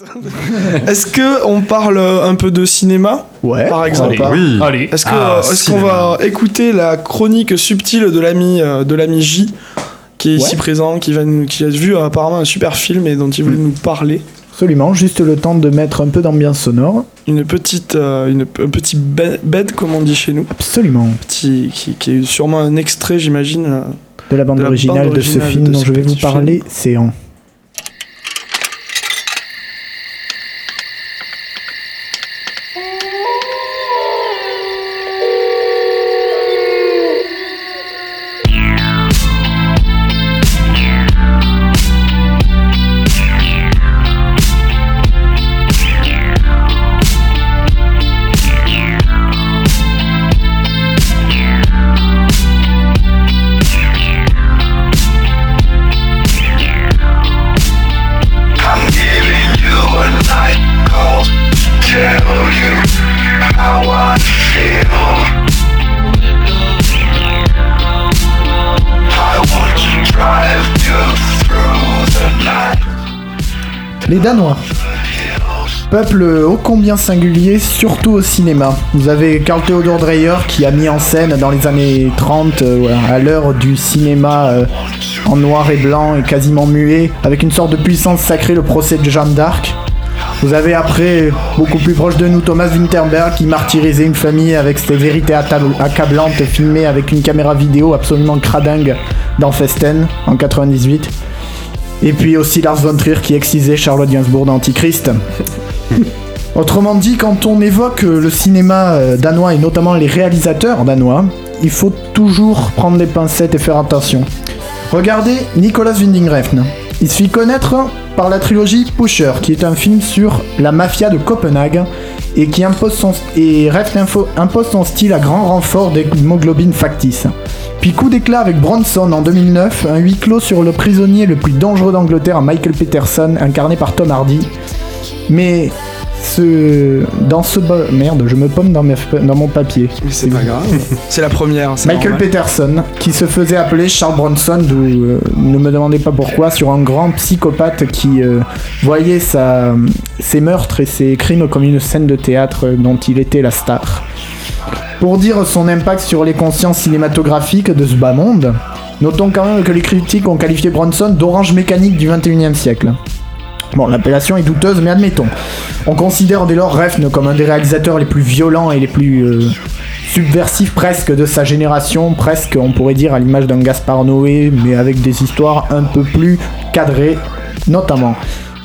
Est-ce que on parle un peu de cinéma? Ouais. par exemple Oui. Allez. Est-ce que- Ah, est-ce qu'on va écouter la chronique subtile de l'ami euh, de l'ami J qui est ici présent, qui va nous, qui a vu euh, apparemment un super film et dont il voulait nous parler? Absolument, juste le temps de mettre un peu d'ambiance sonore. Une petite, euh, une, un petit be- bed comme on dit chez nous, Absolument. petit, qui, qui est sûrement un extrait j'imagine. euh. De la bande De la originale bande de ce film de dont je vais vous parler, c'est en. Les Danois. Peuple ô combien singulier, surtout au cinéma. Vous avez Carl Theodor Dreyer qui a mis en scène dans les années 30, euh, à l'heure du cinéma euh, en noir et blanc et quasiment muet, avec une sorte de puissance sacrée, le procès de Jeanne d'Arc. Vous avez après, beaucoup plus proche de nous, Thomas Winterberg qui martyrisait une famille avec ses vérités accablantes filmées avec une caméra vidéo absolument cradingue dans Festen en 98. Et puis aussi Lars von Trier qui excisait Charlotte Gainsbourg dans Antichrist. Autrement dit, quand on évoque euh, le cinéma euh, danois et notamment les réalisateurs danois, il faut toujours prendre des pincettes et faire attention. Regardez Nicolas Winding Refn. Il se fit connaître par la trilogie Pusher, qui est un film sur la mafia de Copenhague et qui impose son, et info- impose son style à grand renfort d'hémoglobine factice. Puis coup d'éclat avec Bronson en 2009, un huis clos sur le prisonnier le plus dangereux d'Angleterre, Michael Peterson, incarné par Tom Hardy. Mais ce, dans ce merde, je me pomme dans, mes- dans mon papier. Mais c'est pas grave. c'est la première. c'est Michael normal. Peterson, qui se faisait appeler Charles Bronson, d'où, euh, ne me demandez pas pourquoi, sur un grand psychopathe qui euh, voyait sa- ses meurtres et ses crimes comme une scène de théâtre dont il était la star. Pour dire son impact sur les consciences cinématographiques de ce bas monde, notons quand même que les critiques ont qualifié Bronson d'orange mécanique du 21e siècle. Bon, l'appellation est douteuse, mais admettons. On considère dès lors Refn comme un des réalisateurs les plus violents et les plus euh, subversifs presque de sa génération, presque on pourrait dire à l'image d'un Gaspard Noé, mais avec des histoires un peu plus cadrées, notamment.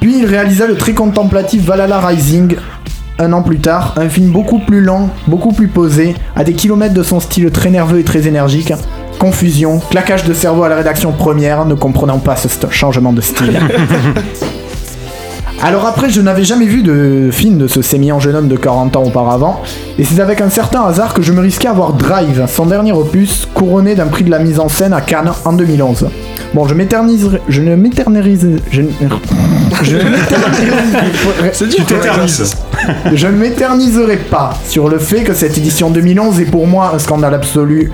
Puis il réalisa le très contemplatif Valhalla Rising, un an plus tard, un film beaucoup plus lent, beaucoup plus posé, à des kilomètres de son style très nerveux et très énergique. Confusion, claquage de cerveau à la rédaction première, ne comprenant pas ce changement de style. Alors après, je n'avais jamais vu de film de ce sémillant jeune homme de 40 ans auparavant, et c'est avec un certain hasard que je me risquais à voir Drive, son dernier opus, couronné d'un prix de la mise en scène à Cannes en 2011. Bon, je m'éterniserai... Je ne m'éterniserai... Je ne... Je m'éterniserai- je ne m'éterniserai pas sur le fait que cette édition 2011 est pour moi un scandale absolu.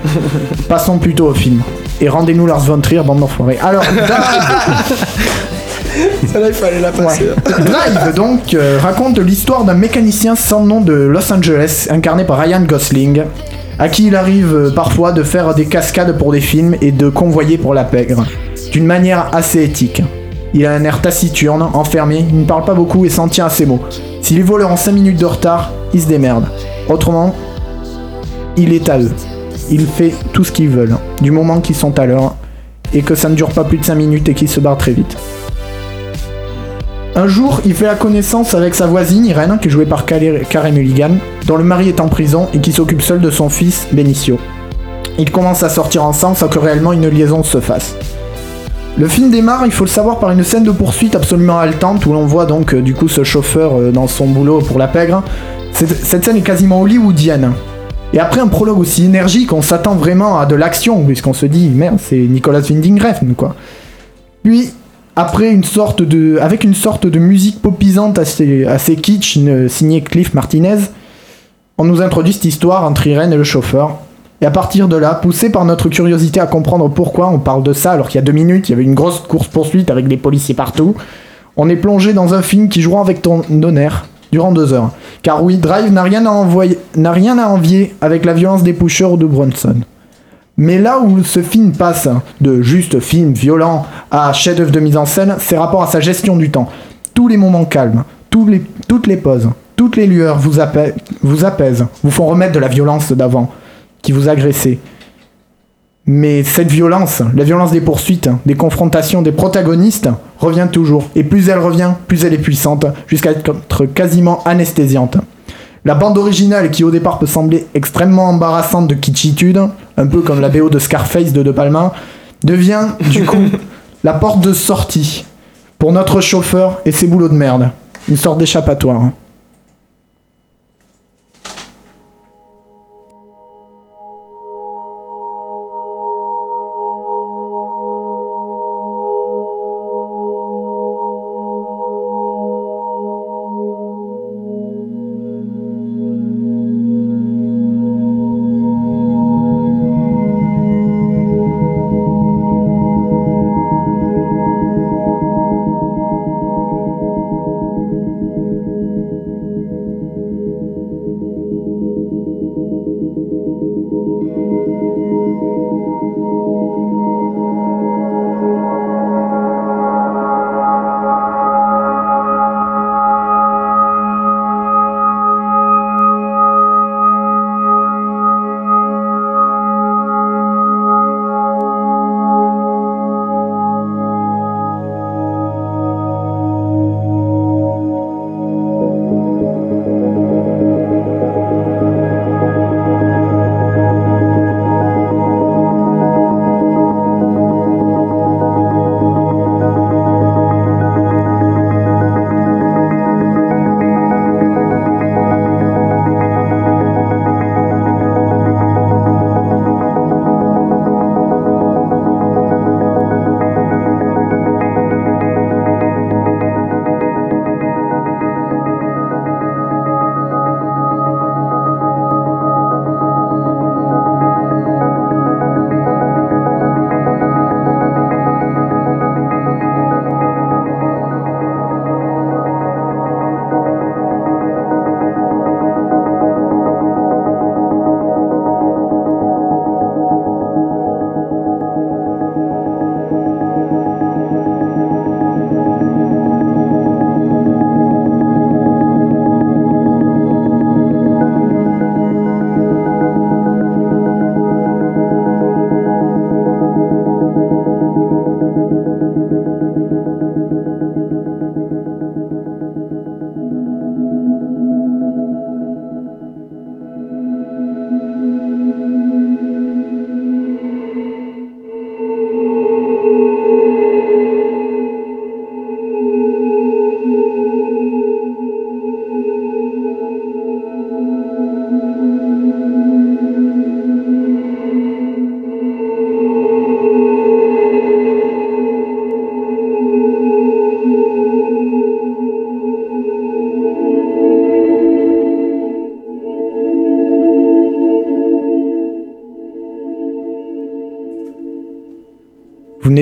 Passons plutôt au film. Et rendez-nous Lars von Trier, bande d'enfoirés. Alors, Celle-là, il fallait la passer. Drive, donc, euh, raconte l'histoire d'un mécanicien sans nom de Los Angeles, incarné par Ryan Gosling, à qui il arrive euh, parfois de faire des cascades pour des films et de convoyer pour la pègre, d'une manière assez éthique. Il a un air taciturne, enfermé, il ne parle pas beaucoup et s'en tient à ses mots. Si les voleurs ont 5 minutes de retard, il se démerde. Autrement, il est à eux. Il fait tout ce qu'ils veulent, du moment qu'ils sont à l'heure, et que ça ne dure pas plus de 5 minutes et qu'ils se barrent très vite. Un jour, il fait la connaissance avec sa voisine Irène, qui est jouée par Carey Mulligan, dont le mari est en prison et qui s'occupe seul de son fils, Benicio. Ils commencent à sortir ensemble sans que réellement une liaison se fasse. Le film démarre, il faut le savoir, par une scène de poursuite absolument haletante où l'on voit donc euh, du coup ce chauffeur euh, dans son boulot pour la pègre. Cette, scène est quasiment hollywoodienne. Et après un prologue aussi énergique, on s'attend vraiment à de l'action, puisqu'on se dit, merde, c'est Nicolas Winding Refn, quoi. Après une sorte de, avec une sorte de musique popisante assez, assez kitsch, signée Cliff Martinez, on nous introduit cette histoire entre Irène et le chauffeur. Et à partir de là, poussé par notre curiosité à comprendre pourquoi on parle de ça alors qu'il y a deux minutes, il y avait une grosse course-poursuite avec des policiers partout, On est plongé dans un film qui jouera avec ton honneur durant deux heures. Car oui, Drive n'a rien à envoyer, n'a rien à envier avec la violence des pushers ou de Bronson. Mais là où ce film passe de juste film violent à chef-d'œuvre de mise en scène, c'est rapport à sa gestion du temps. Tous les moments calmes, toutes les pauses, toutes les lueurs vous, appa- vous apaisent, vous font remettre de la violence d'avant, qui vous agressait. Mais cette violence, la violence des poursuites, des confrontations des protagonistes, revient toujours. Et plus elle revient, plus elle est puissante, jusqu'à être quasiment anesthésiante. La bande originale, qui au départ peut sembler extrêmement embarrassante de kitschitude, un peu comme la BO de Scarface de De Palma, devient du coup la porte de sortie pour notre chauffeur et ses boulots de merde. Une sorte d'échappatoire.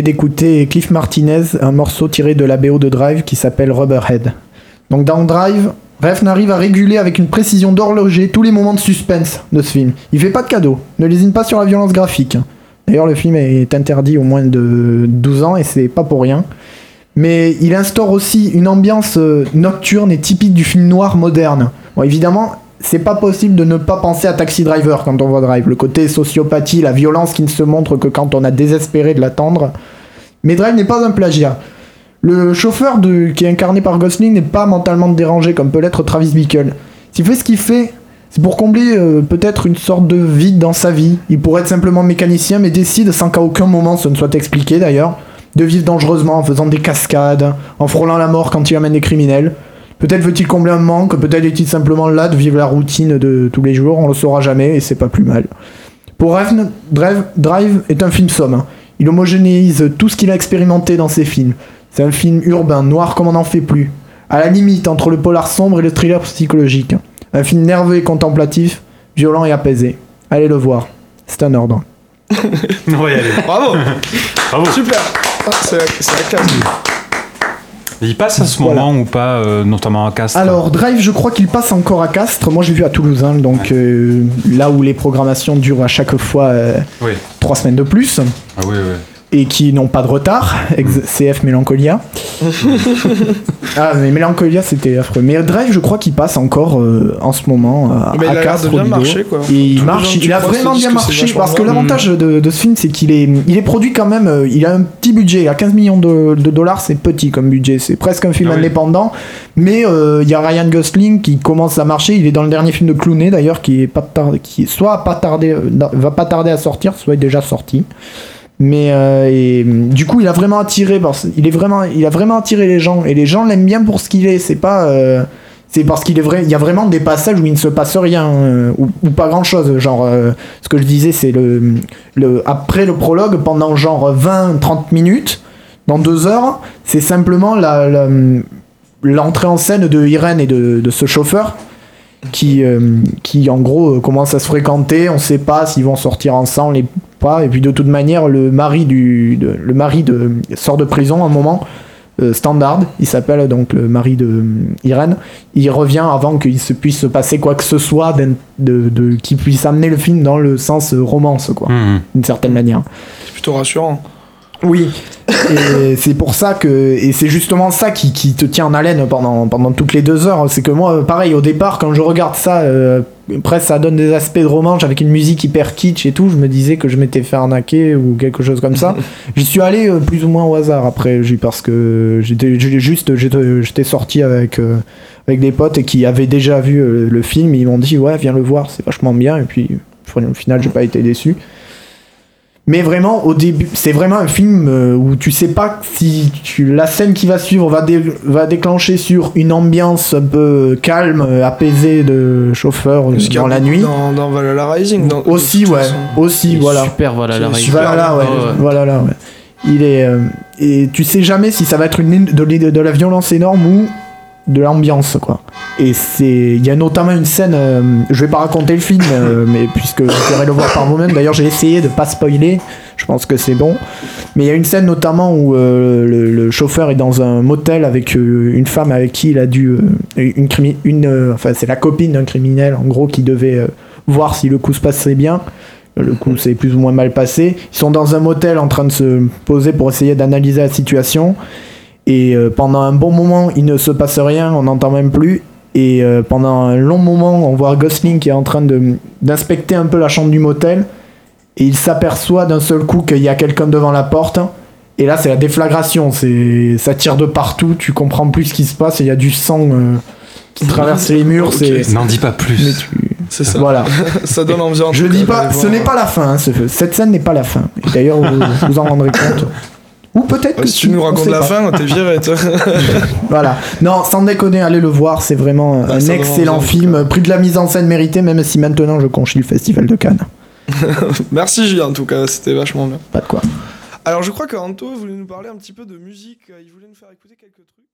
D'écouter Cliff Martinez, un morceau tiré de la BO de Drive qui s'appelle Rubberhead. Donc dans Drive, Refn arrive à réguler avec une précision d'horloger tous les moments de suspense de ce film. Il fait pas de cadeau, ne lésine pas sur la violence graphique. D'ailleurs, le film est interdit au moins de 12 ans et c'est pas pour rien. Mais il instaure aussi une ambiance euh, nocturne et typique du film noir moderne. Bon, évidemment, c'est pas possible de ne pas penser à Taxi Driver quand on voit Drive. Le côté sociopathie, la violence qui ne se montre que quand on a désespéré de l'attendre. Mais Drive n'est pas un plagiat. Le chauffeur qui est incarné par Gosling n'est pas mentalement dérangé comme peut l'être Travis Bickle. S'il fait ce qu'il fait, c'est pour combler euh, peut-être une sorte de vide dans sa vie. Il pourrait être simplement mécanicien, mais décide, sans qu'à aucun moment ce ne soit expliqué d'ailleurs, de vivre dangereusement en faisant des cascades, en frôlant la mort quand il amène des criminels. Peut-être veut-il combler un manque, peut-être est-il simplement là de vivre la routine de tous les jours, on le saura jamais et c'est pas plus mal. Pour Refn, Drive, Drive est un film somme. Il homogénéise tout ce qu'il a expérimenté dans ses films. C'est un film urbain, noir comme on n'en fait plus. À la limite entre le polar sombre et le thriller psychologique. Un film nerveux et contemplatif, violent et apaisé. Allez le voir. C'est un ordre. On va y aller. Bravo Bravo. Super Ah, C'est la, la classe. Il passe à ce Voilà. moment ou pas, euh, notamment à Castres Alors, Drive, je crois qu'il passe encore à Castres. Moi, j'ai vu à Toulouse, hein, donc euh, là où les programmations durent à chaque fois euh, Oui. trois semaines de plus Ah oui, oui. Et qui n'ont pas de retard. Ex- CF Mélancolia. ah, mais Mélancolia, c'était affreux. Mais Drive, je crois qu'il passe encore euh, en ce moment euh, Mais il à a de bien marcher, quoi. Et il marche, il a vraiment bien marché parce que l'avantage de, de ce film, c'est qu'il est, il est produit quand même. euh, Il a un petit budget, il a 15 millions de, de dollars, c'est petit comme budget, c'est presque un film Ah oui. indépendant. Mais euh, il y a Ryan Gosling qui commence à marcher. Il est dans le dernier film de Clooney d'ailleurs, qui est pas tardé, qui soit pas tardé, va pas tarder à sortir, soit est déjà sorti. Mais euh, du coup, il a vraiment attiré, parce, il est vraiment, il a vraiment attiré les gens et les gens l'aiment bien pour ce qu'il est. C'est pas, euh, c'est parce qu'il est vrai, il y a vraiment des passages où il ne se passe rien euh, ou, pas grand chose. Genre, ce que je disais, c'est le, le après le prologue pendant genre 20-30 minutes, dans deux heures, c'est simplement la, l'entrée en scène de Irène et de, ce chauffeur qui, qui en gros commence à se fréquenter. On sait pas s'ils vont sortir ensemble et pas. Et puis de toute manière, le mari du, de- le mari de sort de prison à un moment. euh, standard, il s'appelle donc le mari de euh, Irène. Il revient avant qu'il se puisse se passer quoi que ce soit de, de, qui puisse amener le film dans le sens euh, romance, quoi, Mhm. d'une certaine manière. C'est plutôt rassurant. Oui. Et c'est pour ça que. Et c'est justement ça qui, qui te tient en haleine pendant, pendant toutes les deux heures. C'est que moi, pareil, au départ, quand je regarde ça, euh, après ça donne des aspects de romance avec une musique hyper kitsch et tout. Je me disais que je m'étais fait arnaquer ou quelque chose comme ça. J'y suis allé euh, plus ou moins au hasard après, parce que j'étais juste. J'étais sorti avec, euh, avec des potes et qui avaient déjà vu euh, le film. Ils m'ont dit, ouais, viens le voir, c'est vachement bien. Et puis, au final, j'ai pas été déçu. Mais vraiment, au début, c'est vraiment un film euh, où tu sais pas si tu, la scène qui va suivre va, dé- va déclencher sur une ambiance un peu calme, euh, apaisée de chauffeur Ce qu'il y a dans la nuit. Dans, dans Valhalla Rising. dans- Aussi, ouais. façon. Aussi, voilà. Super, voilà, la C'est règle. super. Voilà, ouais. Ouais. Il est. euh, et tu sais jamais si ça va être une, de, de, de la violence énorme ou de l'ambiance, quoi. Et c'est. Il y a notamment une scène. euh, je vais pas raconter le film, euh, mais puisque vous pourrez le voir par vous-même. D'ailleurs, j'ai essayé de pas spoiler. Je pense que c'est bon. Mais il y a une scène notamment où euh, le, chauffeur est dans un motel avec euh, une femme avec qui il a dû. une une, enfin, c'est la copine d'un criminel, en gros, qui devait voir si le coup se passait bien. Le coup s'est plus ou moins mal passé. Ils sont dans un motel en train de se poser pour essayer d'analyser la situation. Et pendant un bon moment, il ne se passe rien, on n'entend même plus. Et euh, pendant un long moment, on voit Gosling qui est en train de- d'inspecter un peu la chambre du motel. Et il s'aperçoit d'un seul coup qu'il y a quelqu'un devant la porte. Et là, c'est la déflagration. C'est, ça tire de partout. Tu comprends plus ce qui se passe. et Il y a du sang euh, qui traverse les murs. Ok. C'est, N'en dis pas mais plus. tu- C'est ça. voilà. ça donne envie. en Je dis pas, ce n'est pas la fin. hein, ce- cette scène n'est pas la fin. Et d'ailleurs, vous vous en rendrez compte. Ou peut-être Ouais, que Si tu nous on racontes la pas. fin, t'es viré. toi. Voilà. Non, sans déconner, allez le voir. C'est vraiment Ah, un excellent film. Prix de la mise en scène méritée, même si maintenant je conchis le festival de Cannes. Merci Julien, en tout cas, c'était vachement bien. Pas de quoi. Alors je crois que Anto voulait nous parler un petit peu de musique. Il voulait nous faire écouter quelques trucs.